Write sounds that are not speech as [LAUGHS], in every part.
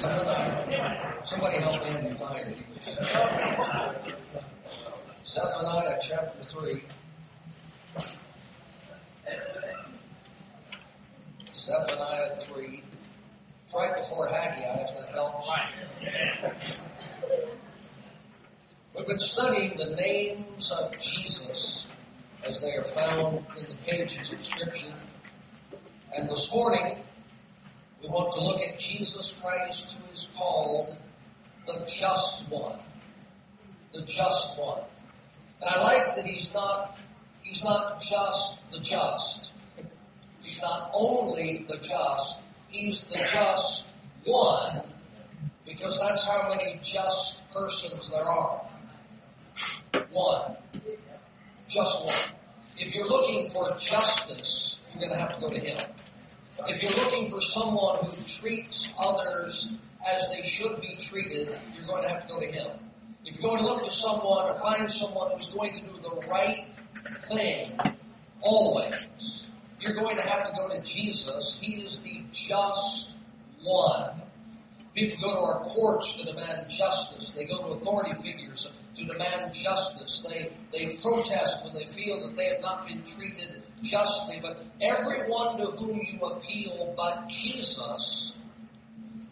Zephaniah. Somebody help me and find it. Zephaniah chapter 3. Zephaniah 3. It's right before Haggai, if that helps. We've been studying the names of Jesus as they are found in the pages of Scripture. And this morning, we want to look at Jesus Christ who is called the Just One. The Just One. And I like that he's not, he's not just the just. He's not only the just, he's the just one, because that's how many just persons there are. One. Just one. If you're looking for justice, you're going to have to go to him. If you're looking for someone who treats others as they should be treated, you're going to have to go to him. If you're going to look to someone or find someone who's going to do the right thing, always, you're going to have to go to Jesus. He is the just one. People go to our courts to demand justice. They go to authority figures to demand justice. They, they protest when they feel that they have not been treated justly. But everyone to whom you appeal but Jesus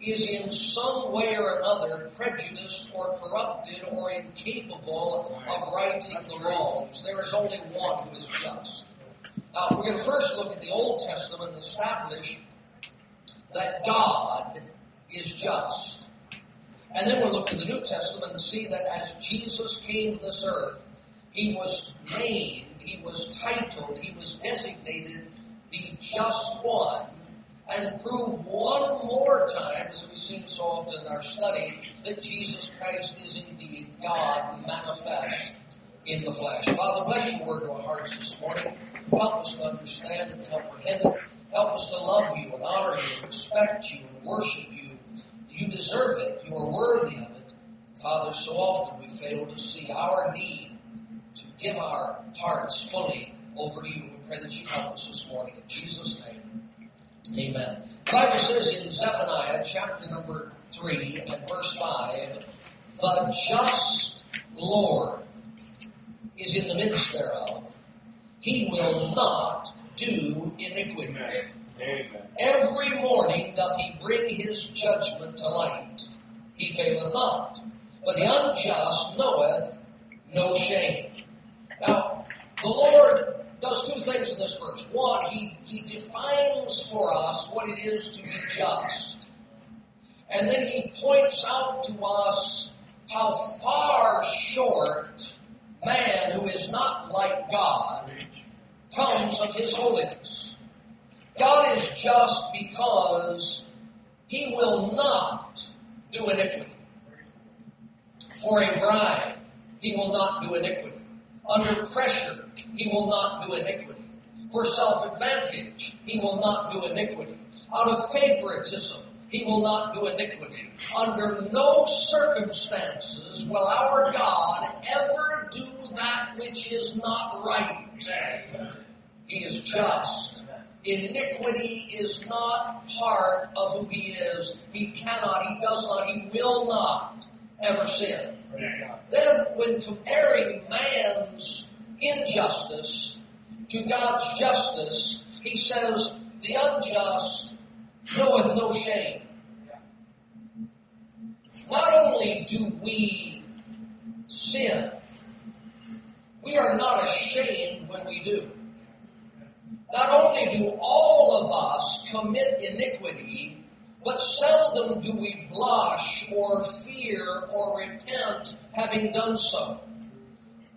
is in some way or another prejudiced or corrupted or incapable of righting the wrongs. There is only one who is just. Now, we're going to first look at the Old Testament and establish that God is just. And then we'll look at the New Testament and see that as Jesus came to this earth, he was named, he was titled, he was designated the just one and prove one more time, as we've seen so often in our study, that Jesus Christ is indeed God manifest in the flesh. Father, bless your word to our hearts this morning. Help us to understand and comprehend it. Help us to love you and honor you and respect you and worship you. You deserve it. You are worthy of it. Father, so often we fail to see our need give our hearts fully over to you. We pray that you help us this morning. In Jesus' name. Amen. The Bible says in Zephaniah chapter number 3 and verse 5, the just Lord is in the midst thereof. He will not do iniquity. Amen. Every morning doth he bring his judgment to light. He faileth not. But the unjust knoweth no shame. Now, the Lord does two things in this verse. One, he, he defines for us what it is to be just. And then he points out to us how far short man who is not like God comes of his holiness. God is just because he will not do iniquity. For a bribe, he will not do iniquity. Under pressure, he will not do iniquity. For self-advantage, he will not do iniquity. Out of favoritism, he will not do iniquity. Under no circumstances will our God ever do that which is not right. He is just. Iniquity is not part of who he is. He cannot, he does not, he will not ever sin. Then, when comparing man's injustice to God's justice, he says, The unjust knoweth no shame. Not only do we sin, we are not ashamed when we do. Not only do all of us commit iniquity, but seldom do we blush or fear or repent having done so.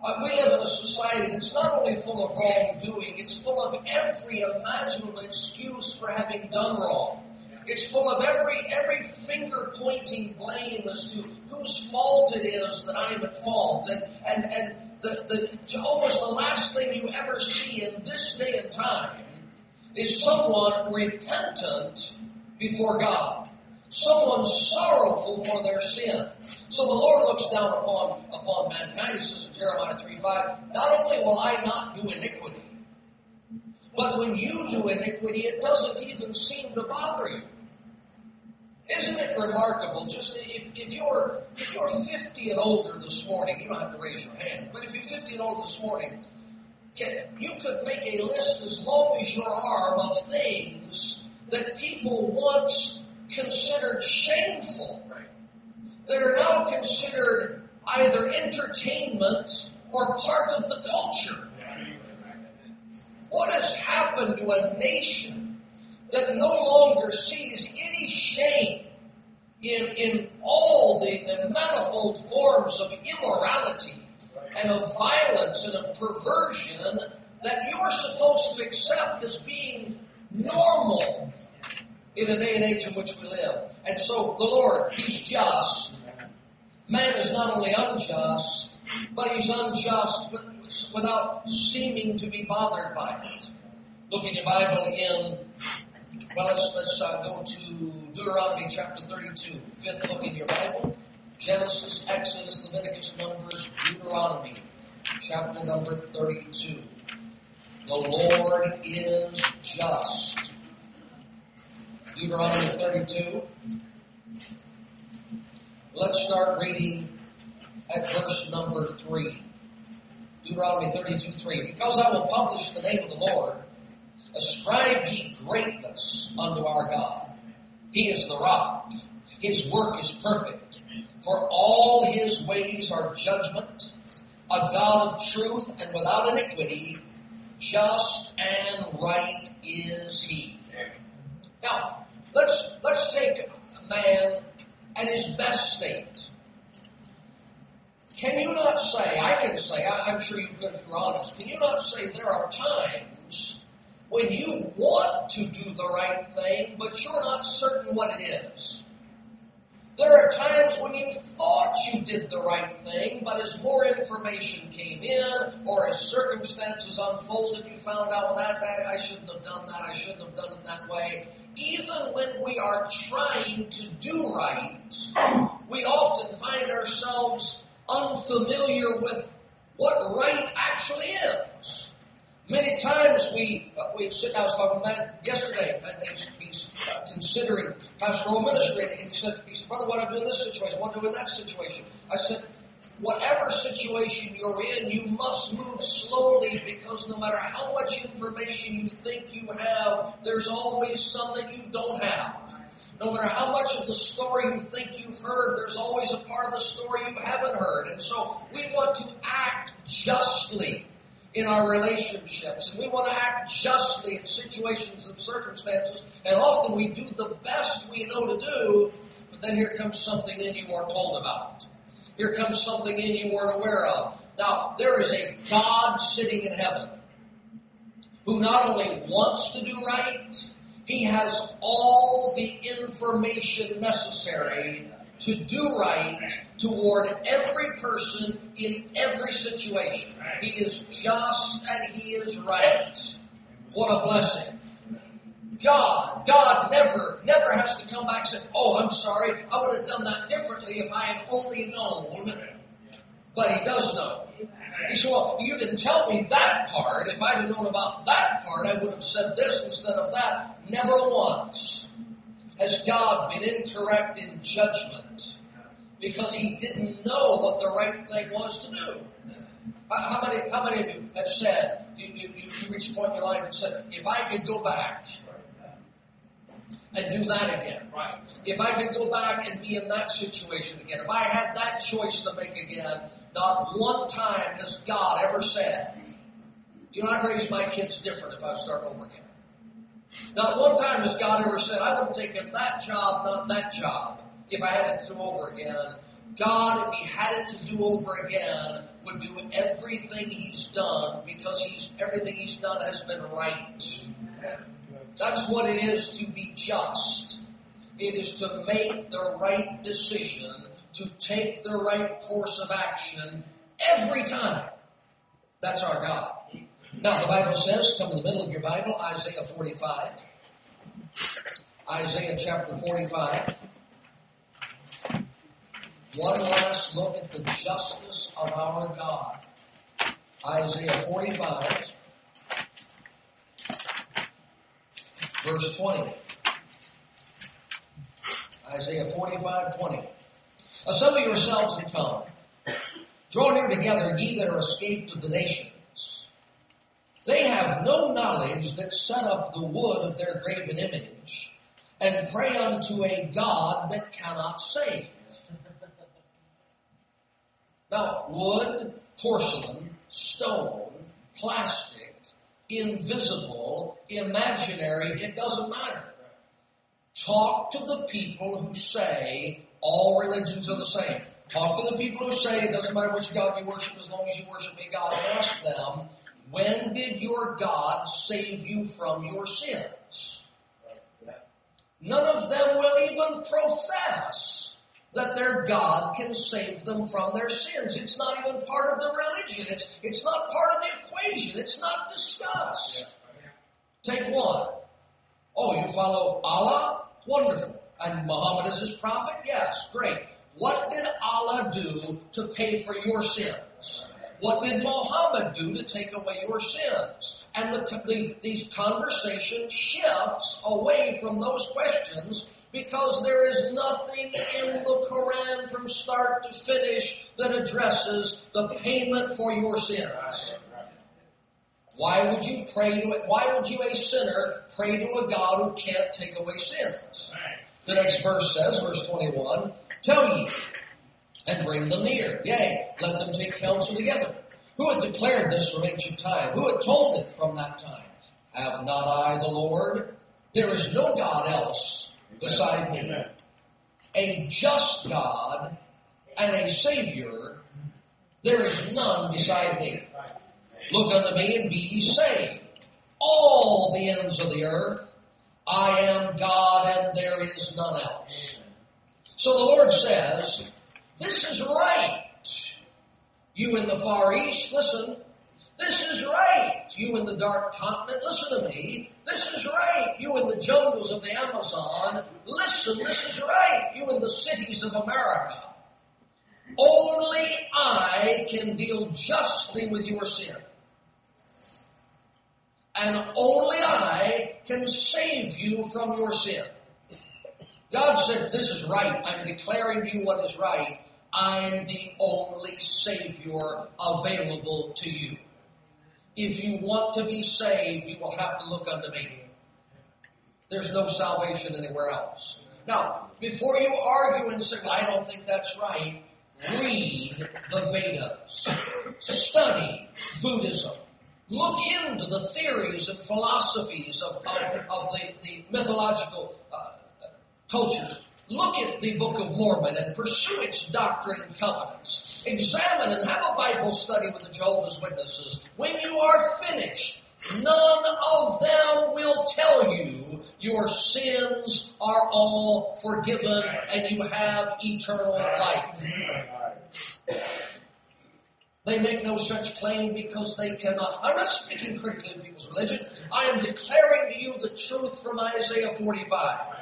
Uh, we live in a society that's not only full of wrongdoing, it's full of every imaginable excuse for having done wrong. It's full of every every finger pointing blame as to whose fault it is that I'm at fault. And and and the, the almost the last thing you ever see in this day and time is someone repentant before God. Someone sorrowful for their sin. So the Lord looks down upon, upon mankind. He says in Jeremiah 3 5, Not only will I not do iniquity, but when you do iniquity, it doesn't even seem to bother you. Isn't it remarkable? Just if, if you're if you're 50 and older this morning, you don't have to raise your hand. But if you're 50 and older this morning, you could make a list as long as your arm of things that people once considered shameful, that are now considered either entertainment or part of the culture. What has happened to a nation that no longer sees any shame in, in all the, the manifold forms of immorality and of violence and of perversion that you're supposed to accept as being normal in a day and age in which we live. And so the Lord, He's just. Man is not only unjust, but he's unjust without seeming to be bothered by it. Look in your Bible in, well, let's, let's uh, go to Deuteronomy chapter 32, fifth book in your Bible. Genesis, Exodus, Leviticus, Numbers, Deuteronomy, chapter number 32. The Lord is just. Deuteronomy 32. Let's start reading at verse number 3. Deuteronomy 32, 3. Because I will publish the name of the Lord, ascribe ye greatness unto our God. He is the rock. His work is perfect. For all his ways are judgment, a God of truth and without iniquity, just and right is he. Now, let's, let's take a man at his best state. Can you not say, I can say, I, am sure you could you're honest, can you not say there are times when you want to do the right thing, but you're not certain what it is? There are times when you thought you did the right thing, but as more information came in or as circumstances unfolded, you found out, well, that, that, I shouldn't have done that, I shouldn't have done it that way. Even when we are trying to do right, we often find ourselves unfamiliar with what right actually is. Many times we uh, we sit. down, I was talking about yesterday, and he's, he's uh, considering pastoral ministry, and he said, "He said, brother, what do I do in this situation? What do I do in that situation?" I said, "Whatever situation you're in, you must move slowly because no matter how much information you think you have, there's always some that you don't have." No matter how much of the story you think you've heard, there's always a part of the story you haven't heard. And so we want to act justly in our relationships. And we want to act justly in situations and circumstances. And often we do the best we know to do, but then here comes something in you weren't told about. Here comes something in you weren't aware of. Now, there is a God sitting in heaven who not only wants to do right, he has all the information necessary to do right toward every person in every situation. He is just and he is right. What a blessing. God, God never, never has to come back and say, oh, I'm sorry, I would have done that differently if I had only known. But he does know. He said, well, you didn't tell me that part. If I'd have known about that part, I would have said this instead of that. Never once has God been incorrect in judgment because he didn't know what the right thing was to do. How many, how many of you have said, you, you, you reached a point in your life and said, if I could go back and do that again, right? if I could go back and be in that situation again, if I had that choice to make again, not one time has God ever said, you know, I'd raise my kids different if I start over again. Not one time has God ever said, I would have taken that job, not that job, if I had it to do over again. God, if He had it to do over again, would do everything He's done because He's everything He's done has been right. That's what it is to be just. It is to make the right decision to take the right course of action every time. That's our God. Now, the Bible says, come in the middle of your Bible, Isaiah 45. Isaiah chapter 45. One last look at the justice of our God. Isaiah 45, verse 20. Isaiah 45, 20. Assemble yourselves and come. Draw near together, ye that are escaped of the nations. Have no knowledge that set up the wood of their graven image and pray unto a God that cannot save. [LAUGHS] Now, wood, porcelain, stone, plastic, invisible, imaginary, it doesn't matter. Talk to the people who say all religions are the same. Talk to the people who say it doesn't matter which God you worship as long as you worship a God. Ask them, when did your God save you from your sins? None of them will even profess that their God can save them from their sins. It's not even part of the religion. It's, it's not part of the equation. It's not discussed. Take one. Oh, you follow Allah? Wonderful. And Muhammad is his prophet? Yes, great. What did Allah do to pay for your sins? What did Muhammad do to take away your sins? And the, the, the conversation shifts away from those questions because there is nothing in the Quran from start to finish that addresses the payment for your sins. Why would you pray to it? Why would you, a sinner, pray to a God who can't take away sins? The next verse says, verse 21, Tell ye, and bring them near. Yea, let them take counsel together. Who had declared this from ancient time? Who had told it from that time? Have not I the Lord? There is no God else beside me. A just God and a Savior. There is none beside me. Look unto me and be ye saved. All the ends of the earth. I am God and there is none else. So the Lord says, this is right. You in the Far East, listen. This is right. You in the dark continent, listen to me. This is right. You in the jungles of the Amazon, listen, this is right. You in the cities of America. Only I can deal justly with your sin. And only I can save you from your sin. God said, This is right. I'm declaring to you what is right. I'm the only Savior available to you. If you want to be saved, you will have to look unto me. There's no salvation anywhere else. Now, before you argue and say, well, I don't think that's right, read the Vedas. Study Buddhism. Look into the theories and philosophies of, of, of the, the mythological uh, cultures. Look at the Book of Mormon and pursue its doctrine and covenants. Examine and have a Bible study with the Jehovah's Witnesses. When you are finished, none of them will tell you your sins are all forgiven and you have eternal life. They make no such claim because they cannot. I'm not speaking critically of people's religion. I am declaring to you the truth from Isaiah 45.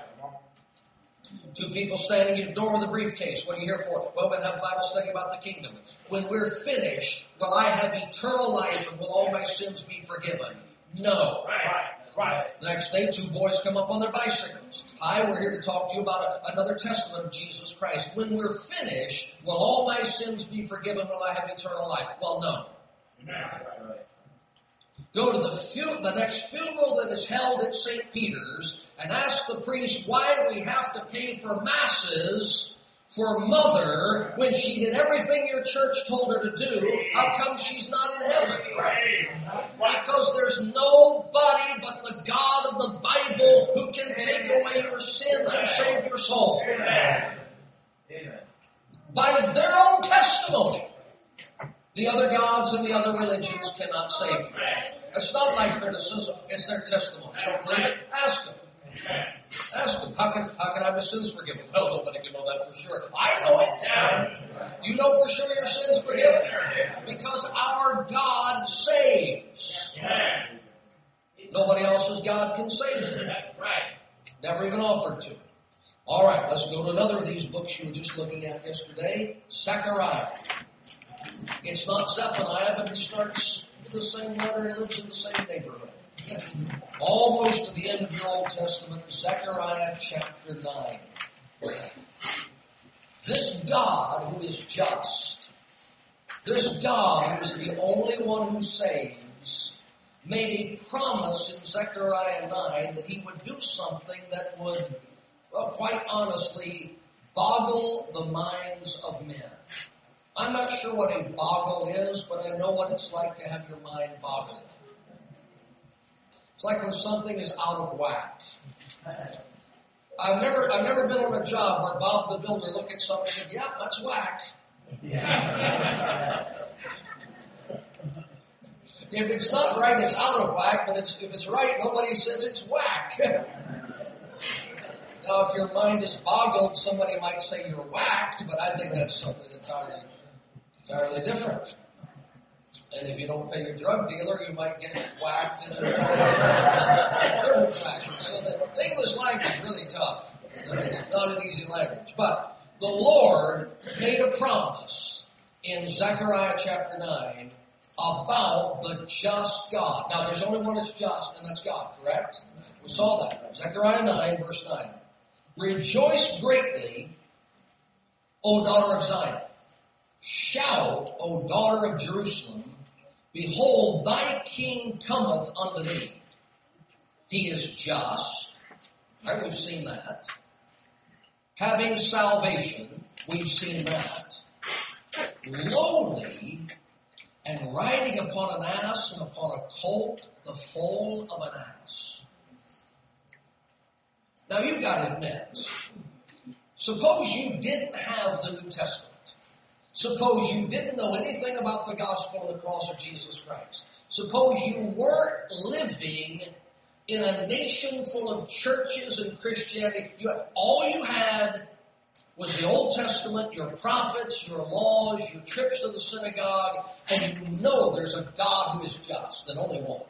Two people standing at the door with a briefcase. What are you here for? Well, we're going to have a Bible study about the kingdom. When we're finished, will I have eternal life and will all my sins be forgiven? No. Right. Right. The next day, two boys come up on their bicycles. Hi, we're here to talk to you about a, another testament of Jesus Christ. When we're finished, will all my sins be forgiven? Will I have eternal life? Well, no. Go to the, fu- the next funeral that is held at St. Peter's and ask the priest why we have to pay for masses for mother when she did everything your church told her to do. How come she's not in heaven? Because there's nobody but the God of the Bible who can take away your sins and save your soul. By their own testimony. The other gods and the other religions cannot save you. It's not my criticism, it's their testimony. You don't believe it? Ask them. Ask them, how can, how can I have sins forgiven? Well, nobody can know that for sure. I know it. You know for sure your sins forgiven. Because our God saves. Nobody else's God can save you. Never even offered to. All right, let's go to another of these books you were just looking at yesterday. Zechariah. It's not Zephaniah, but he starts with the same letter and lives in the same neighborhood. Almost to the end of your Old Testament, Zechariah chapter 9. This God who is just, this God who is the only one who saves, made a promise in Zechariah 9 that he would do something that would, well, quite honestly, boggle the minds of men. I'm not sure what a boggle is, but I know what it's like to have your mind boggled. It's like when something is out of whack. I've never, I've never been on a job where Bob the builder looked at something and said, "Yeah, that's whack." if it's not right, it's out of whack. But it's, if it's right, nobody says it's whack. now, if your mind is boggled, somebody might say you're whacked, but I think that's something entirely, entirely different. And if you don't pay your drug dealer, you might get whacked in entirely different fashion. So the English language is really tough. It's not an easy language. But the Lord made a promise in Zechariah chapter 9 about the just God. Now there's only one that's just, and that's God, correct? We saw that. Zechariah 9, verse 9. Rejoice greatly, O daughter of Zion. Shout, O daughter of Jerusalem. Behold, thy king cometh unto thee. He is just. Right, we've seen that. Having salvation, we've seen that. Lowly and riding upon an ass and upon a colt, the foal of an ass. Now you've gotta admit, suppose you didn't have the New Testament. Suppose you didn't know anything about the gospel and the cross of Jesus Christ. Suppose you weren't living in a nation full of churches and Christianity. You, all you had was the Old Testament, your prophets, your laws, your trips to the synagogue, and you know there's a God who is just and only one.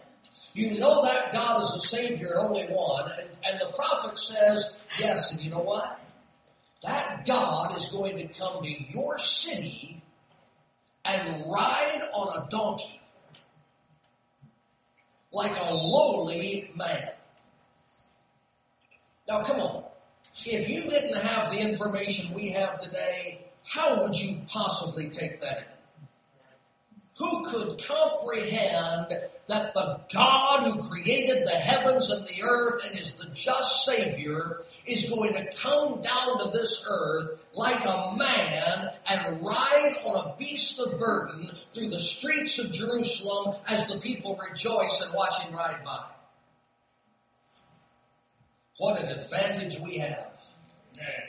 You know that God is the Savior and only one, and, and the prophet says, yes, and you know what? That God is going to come to your city and ride on a donkey like a lowly man. Now come on. If you didn't have the information we have today, how would you possibly take that in? Who could comprehend that the God who created the heavens and the earth and is the just Savior is going to come down to this earth like a man and ride on a beast of burden through the streets of Jerusalem as the people rejoice and watch him ride by? What an advantage we have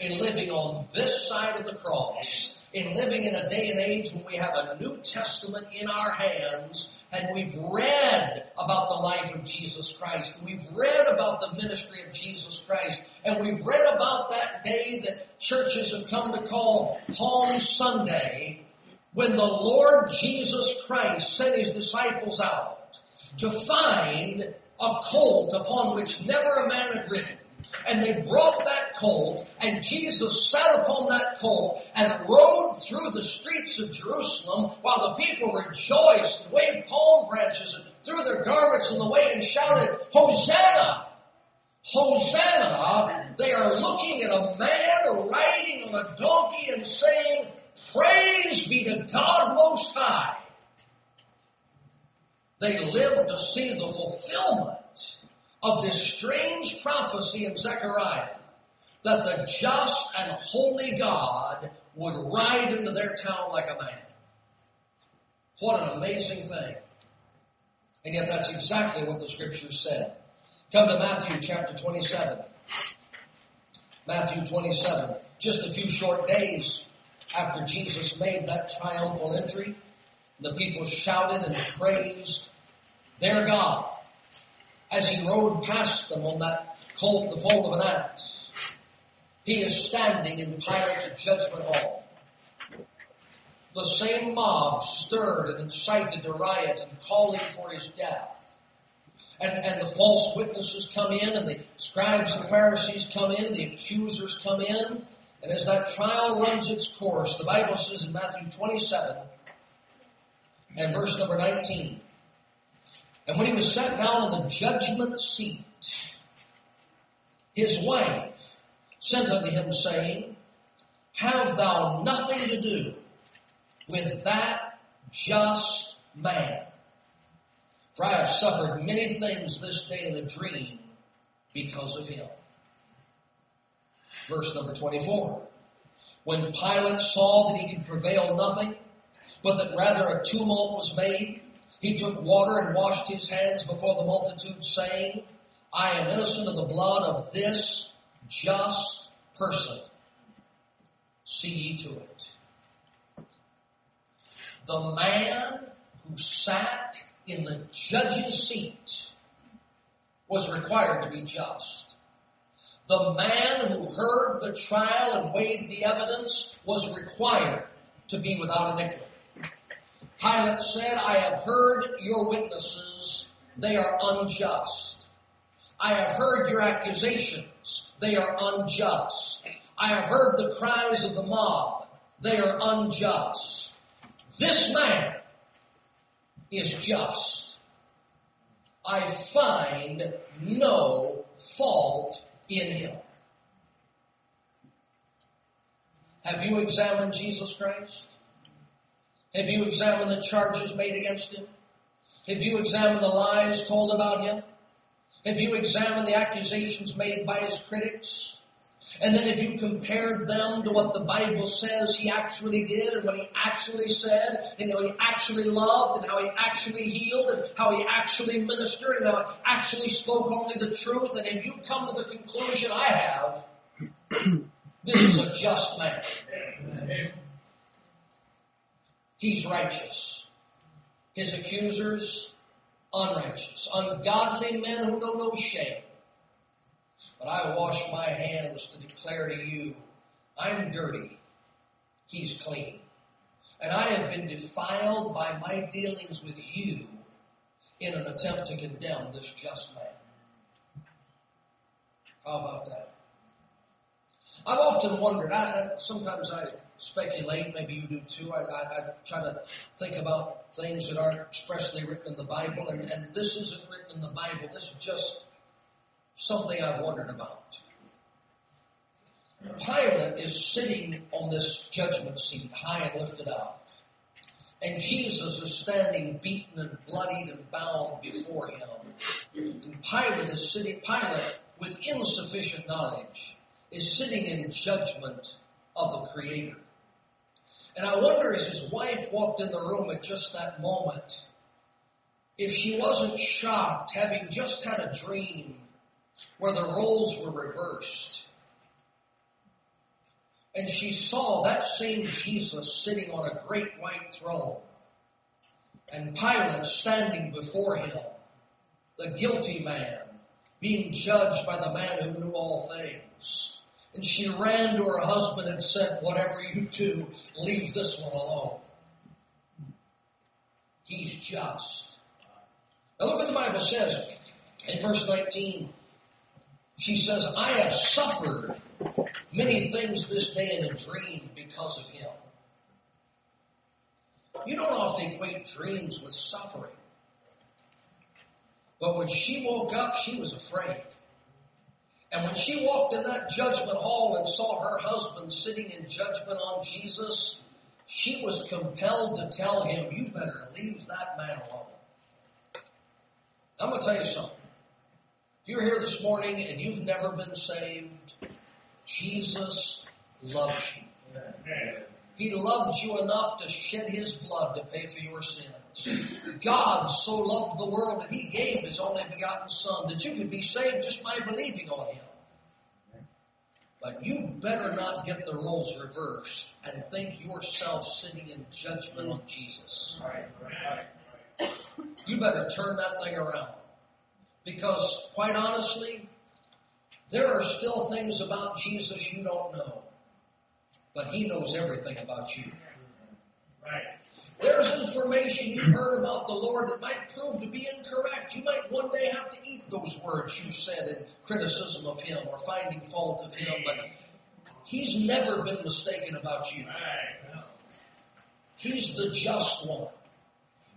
in living on this side of the cross, in living in a day and age when we have a New Testament in our hands and we've read about the life of Jesus Christ, and we've read about the ministry of Jesus Christ, and we've read about that day that churches have come to call Palm Sunday, when the Lord Jesus Christ sent his disciples out to find a colt upon which never a man had ridden and they brought that colt, and Jesus sat upon that colt and rode through the streets of Jerusalem while the people rejoiced and waved palm branches and threw their garments in the way and shouted, Hosanna! Hosanna! They are looking at a man riding on a donkey and saying, Praise be to God Most High. They live to see the fulfillment of this strange prophecy in Zechariah that the just and holy God would ride into their town like a man. What an amazing thing. And yet that's exactly what the scriptures said. Come to Matthew chapter 27. Matthew 27. Just a few short days after Jesus made that triumphal entry, the people shouted and praised their God as he rode past them on that colt, the foal of an ass. He is standing in Pilate's judgment hall. The same mob stirred and incited to riot and calling for his death. And, and the false witnesses come in and the scribes and Pharisees come in and the accusers come in. And as that trial runs its course, the Bible says in Matthew 27 and verse number 19, and when he was sat down on the judgment seat, his wife, sent unto him, saying, Have thou nothing to do with that just man? For I have suffered many things this day in a dream because of him. Verse number 24. When Pilate saw that he could prevail nothing, but that rather a tumult was made, he took water and washed his hands before the multitude, saying, I am innocent of the blood of this just person. See ye to it. The man who sat in the judge's seat was required to be just. The man who heard the trial and weighed the evidence was required to be without iniquity. Pilate said, I have heard your witnesses. They are unjust. I have heard your accusations. They are unjust. I have heard the cries of the mob. They are unjust. This man is just. I find no fault in him. Have you examined Jesus Christ? Have you examined the charges made against him? Have you examined the lies told about him? Have you examined the accusations made by his critics? And then if you compared them to what the Bible says he actually did and what he actually said and how he actually loved and how he actually healed and how he actually ministered and how he actually spoke only the truth and if you come to the conclusion I have, [CLEARS THROAT] this is a just man. He's righteous. His accusers, unrighteous. Ungodly men who know no shame. But I wash my hands to declare to you, I'm dirty. He's clean. And I have been defiled by my dealings with you in an attempt to condemn this just man. How about that? I've often wondered, I, sometimes I speculate, maybe you do too. I, I, I, try to think about things that aren't expressly written in the Bible, and, and this isn't written in the Bible. This is just something I've wondered about. Pilate is sitting on this judgment seat, high and lifted up. And Jesus is standing beaten and bloodied and bound before him. And Pilate is sitting, Pilate, with insufficient knowledge, is sitting in judgment of the Creator. And I wonder as his wife walked in the room at just that moment, if she wasn't shocked, having just had a dream where the roles were reversed. And she saw that same Jesus sitting on a great white throne and Pilate standing before him, the guilty man, being judged by the man who knew all things. And she ran to her husband and said, whatever you do, leave this one alone. He's just. Now look what the Bible says in verse 19. She says, I have suffered many things this day in a dream because of him. You don't often equate dreams with suffering. But when she woke up, she was afraid. And when she walked in that judgment hall and saw her husband sitting in judgment on Jesus, she was compelled to tell him, you better leave that man alone. I'm going to tell you something. If you're here this morning and you've never been saved, Jesus loves you. He loved you enough to shed his blood to pay for your sins. God so loved the world that he gave his only begotten son that you could be saved just by believing on him. But you better not get the roles reversed and think yourself sitting in judgment on Jesus. You better turn that thing around. Because quite honestly, there are still things about Jesus you don't know but he knows everything about you. Right. There's information you've heard about the Lord that might prove to be incorrect. You might one day have to eat those words you said in criticism of him or finding fault of him, but he's never been mistaken about you. He's the just one.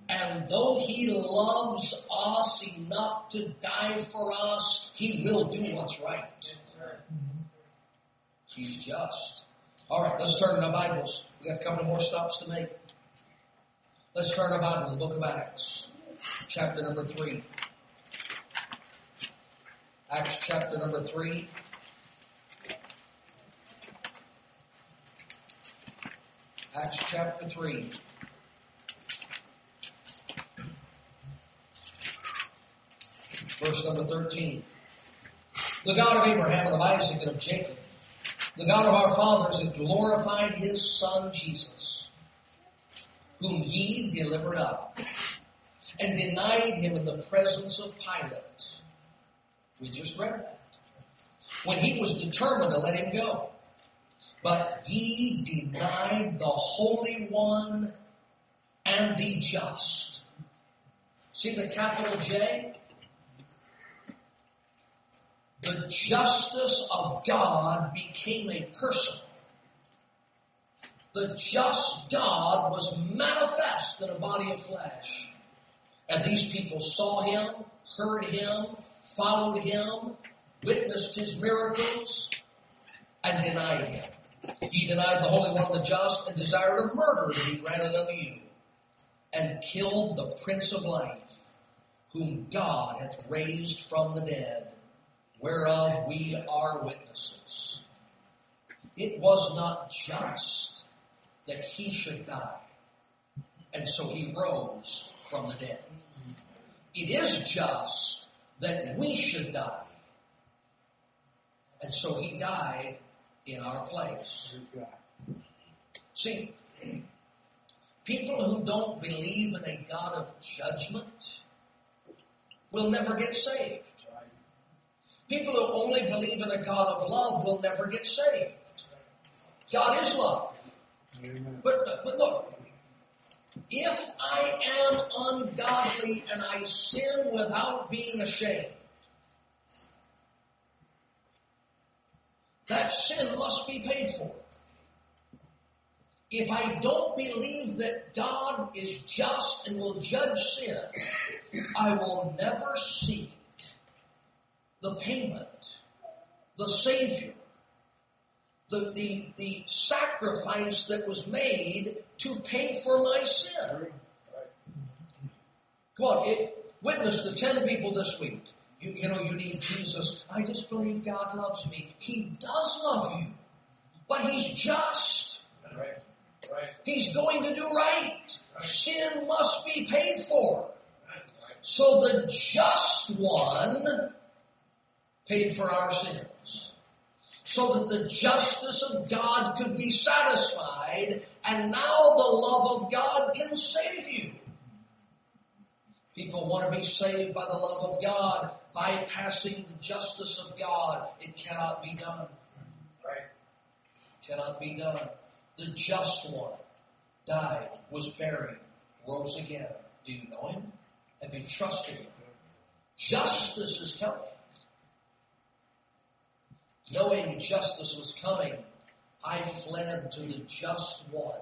And though he loves us enough to die for us, he will do what's right. He's just. All right, let's turn to our Bibles. We got a couple more stops to make. Let's turn our Bible to the book of Acts, chapter number three. Acts chapter number three. Acts chapter 3. Verse number 13. The God of Abraham and of Isaac and of Jacob, the God of our fathers, hath glorified his Son Jesus, whom ye delivered up, and denied him in the presence of Pilate. We just read that. When he was determined to let him go. But ye denied the Holy One and the just. See the capital J? The justice of God became a person. The just God was manifest in a body of flesh. And these people saw him, heard him, followed him, witnessed his miracles, and denied him. He denied the Holy One of the just and desired a murder to be granted unto you, and killed the Prince of Life, whom God hath raised from the dead, whereof we are witnesses. It was not just that he should die, and so he rose from the dead. It is just that we should die, and so he died in our place. See, people who don't believe in a God of judgment will never get saved. People who only believe in a God of love will never get saved. God is love. But, but look, if I am ungodly and I sin without being ashamed, that sin must be paid for. If I don't believe that God is just and will judge sin, I will never seek the payment, the Savior, the, the, the sacrifice that was made to pay for my sin. Come on, it, witness to 10 people this week. You, you know, you need Jesus. I just believe God loves me. He does love you, but He's just. Right. Right. He's going to do right. Sin must be paid for. So the just one paid for our sins. So that the justice of God could be satisfied and now the love of God can save you. People want to be saved by the love of God, bypassing the justice of God. It cannot be done. Right. Cannot be done. The just one died, was buried, rose again. Do you know him? Have you trusted him? Mm-hmm. Justice is coming. Knowing justice was coming, I fled to the just one.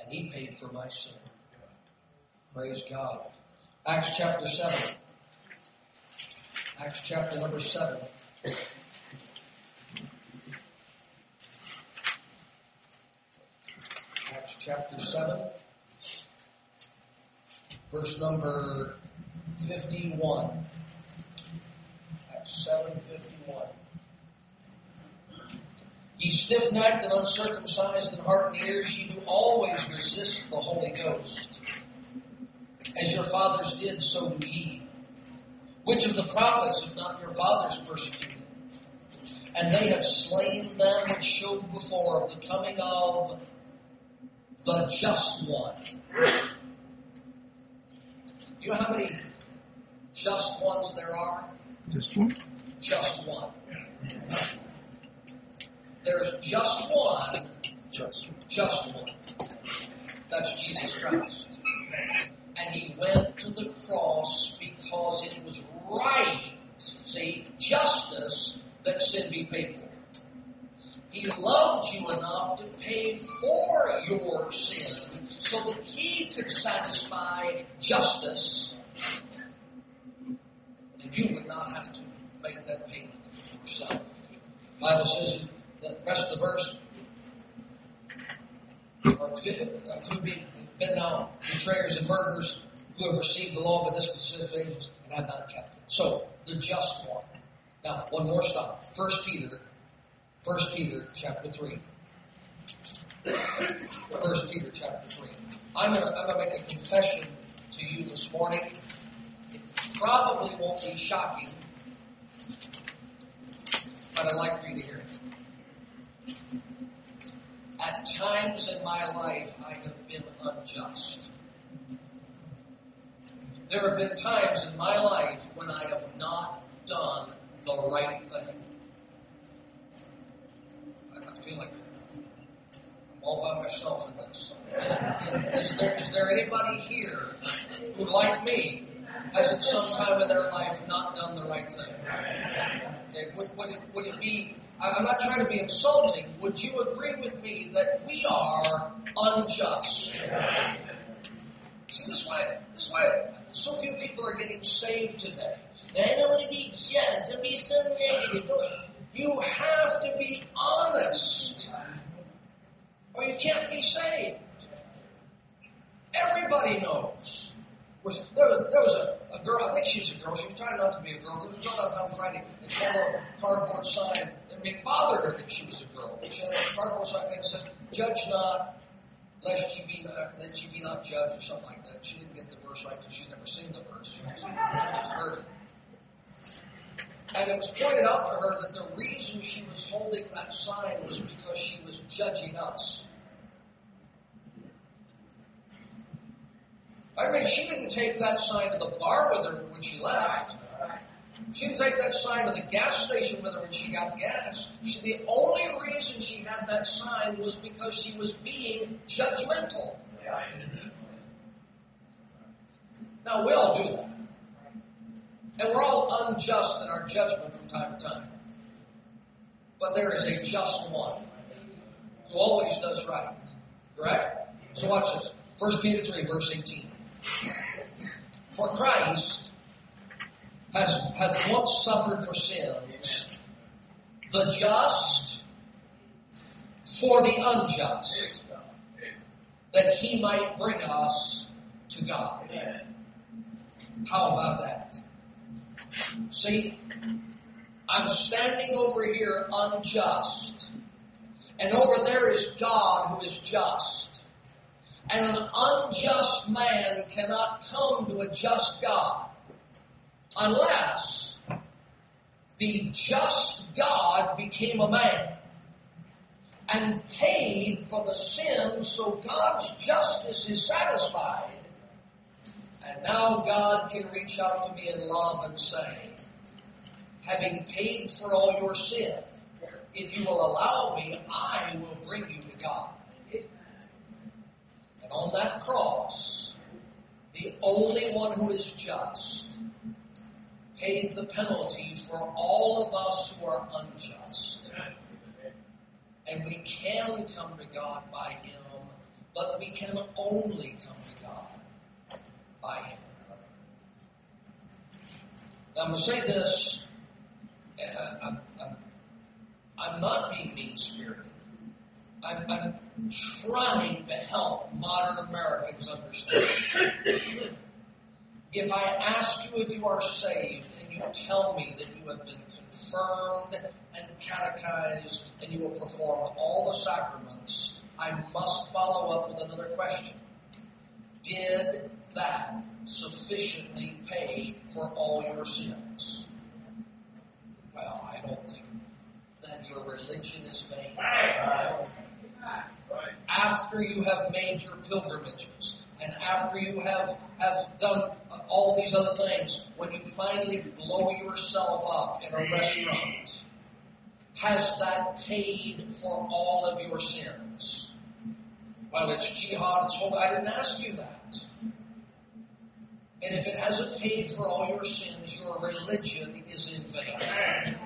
And he paid for my sin. Praise God. Acts chapter 7. Acts chapter number 7. Acts chapter 7. Verse number 51. Acts 7 51. Ye stiff necked and uncircumcised in heart and ears, ye do always resist the Holy Ghost. As your fathers did, so do ye. Which of the prophets have not your fathers persecuted? And they have slain them which showed before of the coming of the just one. You know how many just ones there are? Just one? Just one. There's just one, Just one. just one. That's Jesus Christ. And he went to the cross because it was right, see, justice that sin be paid for. He loved you enough to pay for your sin so that he could satisfy justice. And you would not have to make that payment yourself. The Bible says in the rest of the verse, or who be been now betrayers and murderers who have received the law by this specific and have not kept it. So the just one. Now, one more stop. First Peter, First Peter chapter three. First Peter chapter three. I'm gonna I'm gonna make a confession to you this morning. Probably won't be shocking, but I'd like for you to hear it. At times in my life, I have been unjust. There have been times in my life when I have not done the right thing. I feel like I'm all by myself in this. Is, is there, is there anybody here who, like me, has at some time in their life not done the right thing? Okay, would, would, it, would it be, I'm not trying to be insulting, would you agree with me that we are unjust? See, this is why, this is why so few people are getting saved today. I don't want to be judged and be so negative. You have to be honest, or you can't be saved. Everybody knows. Was, there, was, there was a, a, girl, I think she was a girl, she was trying not to be a girl. There was a girl on Friday and had a cardboard sign. It bothered her that she was a girl. She had a cardboard sign and said, Judge not, lest ye be not, that ye be not judged, or something like that. She didn't get the verse right because she's never seen the verse. She just heard it. And it was pointed out to her that the reason she was holding that sign was because she was judging us. I mean, she didn't take that sign to the bar with her when she left. She didn't take that sign to the gas station with her when she got gas. She, the only reason she had that sign was because she was being judgmental. Now, we all do that. And we're all unjust in our judgment from time to time. But there is a just one who always does right. Correct? So watch this. 1 Peter 3, verse 18. For Christ has once suffered for sins, the just for the unjust, that he might bring us to God. How about that? See, I'm standing over here unjust, and over there is God who is just. And an unjust man cannot come to a just God unless the just God became a man and paid for the sin so God's justice is satisfied. And now God can reach out to me in love and say, having paid for all your sin, if you will allow me, I will bring you to God. And on that cross, the only one who is just paid the penalty for all of us who are unjust. And we can come to God by Him, but we can only come to God by Him. Now I'm going to say this, and I'm, I'm not being mean-spirited. I'm, I'm trying to help modern Americans understand. if I ask you if you are saved and you tell me that you have been confirmed and catechized and you will perform all the sacraments, I must follow up with another question. Did that sufficiently pay for all your sins? Well, I don't think then your religion is vain. After you have made your pilgrimages, and after you have, have done all these other things, when you finally blow yourself up in a restaurant, has that paid for all of your sins? Well, it's jihad, it's hope. I didn't ask you that. And if it hasn't paid for all your sins, your religion is in vain.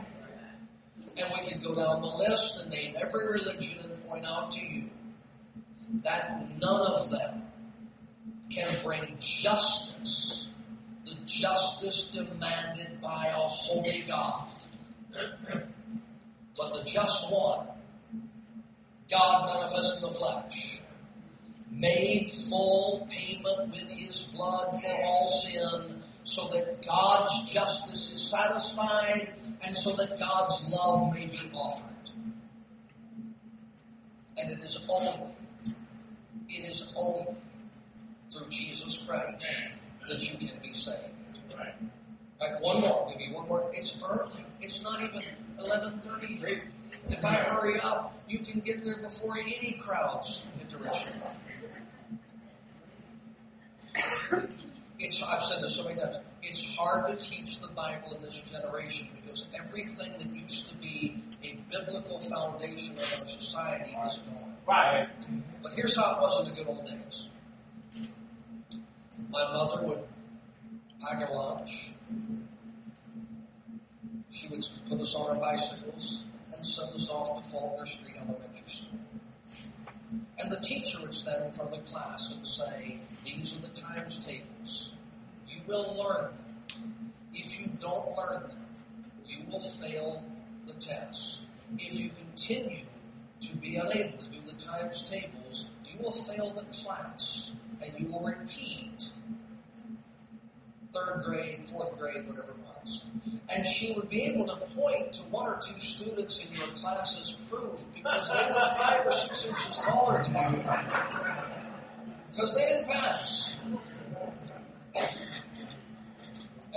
And we can go down the list and name every religion point out to you that none of them can bring justice, the justice demanded by a holy God. [CLEARS THROAT] but the just one, God manifest in the flesh, made full payment with his blood for all sin so that God's justice is satisfied and so that God's love may be offered. And it is only, it is only through Jesus Christ that you can be saved. Right. Right, one more, maybe one more. It's early. It's not even 11.30. If I hurry up, you can get there before any crowds get to Richmond. It's, I've said this so many times. It's hard to teach the Bible in this generation because everything that used to be a biblical foundation of our society is gone. Right. But here's how it was in the good old days. My mother would pack our lunch. She would put us on our bicycles and send us off to Faulkner Street Elementary School. And the teacher would stand in front of the class and say, These are the times tables. Will learn them. If you don't learn them, you will fail the test. If you continue to be unable to do the times tables, you will fail the class and you will repeat third grade, fourth grade, whatever it was. And she would be able to point to one or two students in your class as proof because they were five or six inches taller than you because they didn't pass.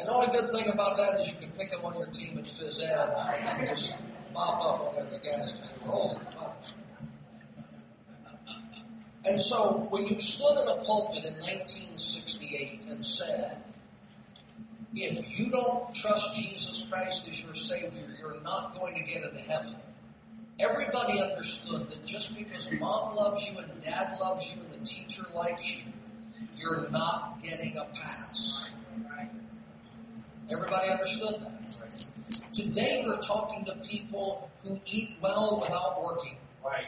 And the only good thing about that is you can pick them on your team at phys ed and just mop up on the guys up. And so when you stood in a pulpit in 1968 and said, if you don't trust Jesus Christ as your Savior, you're not going to get into heaven. Everybody understood that just because mom loves you and dad loves you and the teacher likes you, you're not getting a pass. Everybody understood that. Today we're talking to people who eat well without working. Right.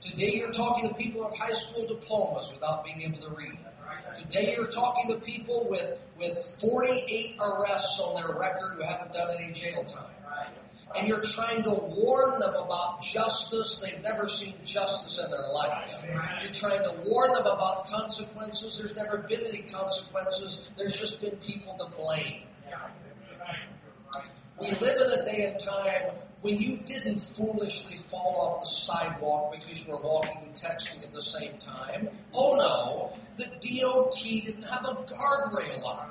Today you're talking to people with high school diplomas without being able to read. Today you're talking to people with, with 48 arrests on their record who haven't done any jail time. And you're trying to warn them about justice. They've never seen justice in their life. You're trying to warn them about consequences. There's never been any consequences. There's just been people to blame. We live in a day and time when you didn't foolishly fall off the sidewalk because you were walking and texting at the same time. Oh no, the DOT didn't have a guardrail on.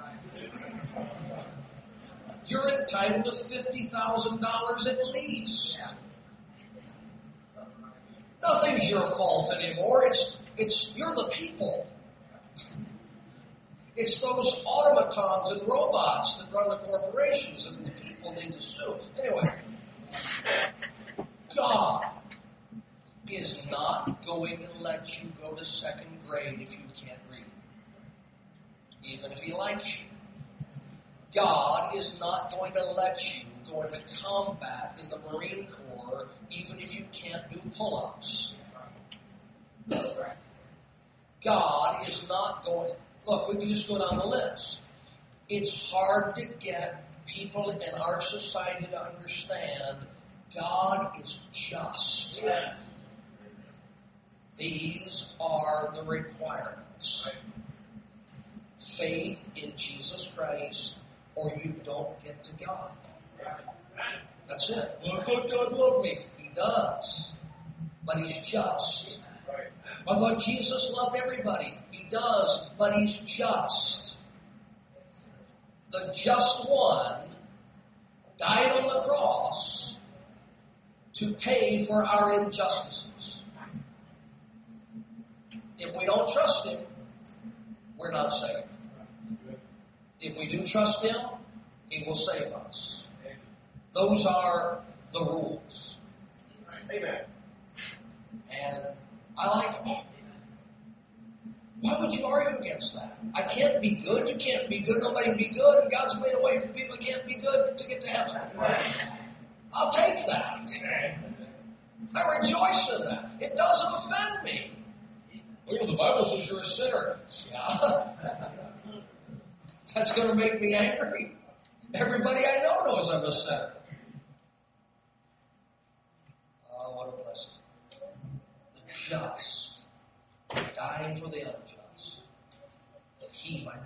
You're entitled to $50,000 at least. Nothing's your fault anymore. It's, it's, you're the people. It's those automatons and robots that run the corporations and the people need to sue. Anyway, God is not going to let you go to second grade if you can't read, even if He likes you. God is not going to let you go into combat in the Marine Corps even if you can't do pull-ups. God is not going. Look, we can just go down the list. It's hard to get people in our society to understand God is just. Yes. These are the requirements. Faith in Jesus Christ, or you don't get to God. That's it. Thought God loved me. He does. But He's just. I thought Jesus loved everybody. He does, but He's just. The just one died on the cross to pay for our injustices. If we don't trust Him, we're not saved. If we do trust Him, He will save us. Those are the rules. Amen. And I like them. Why would you argue against that? I can't be good. You can't be good. Nobody can be good. And God's made a way for people who can't be good to get to heaven. I'll take that. I rejoice in that. It doesn't offend me. Well, the Bible says you're a sinner. Yeah. [LAUGHS] That's going to make me angry. Everybody I know knows I'm a sinner. Just, dying for the unjust, that he might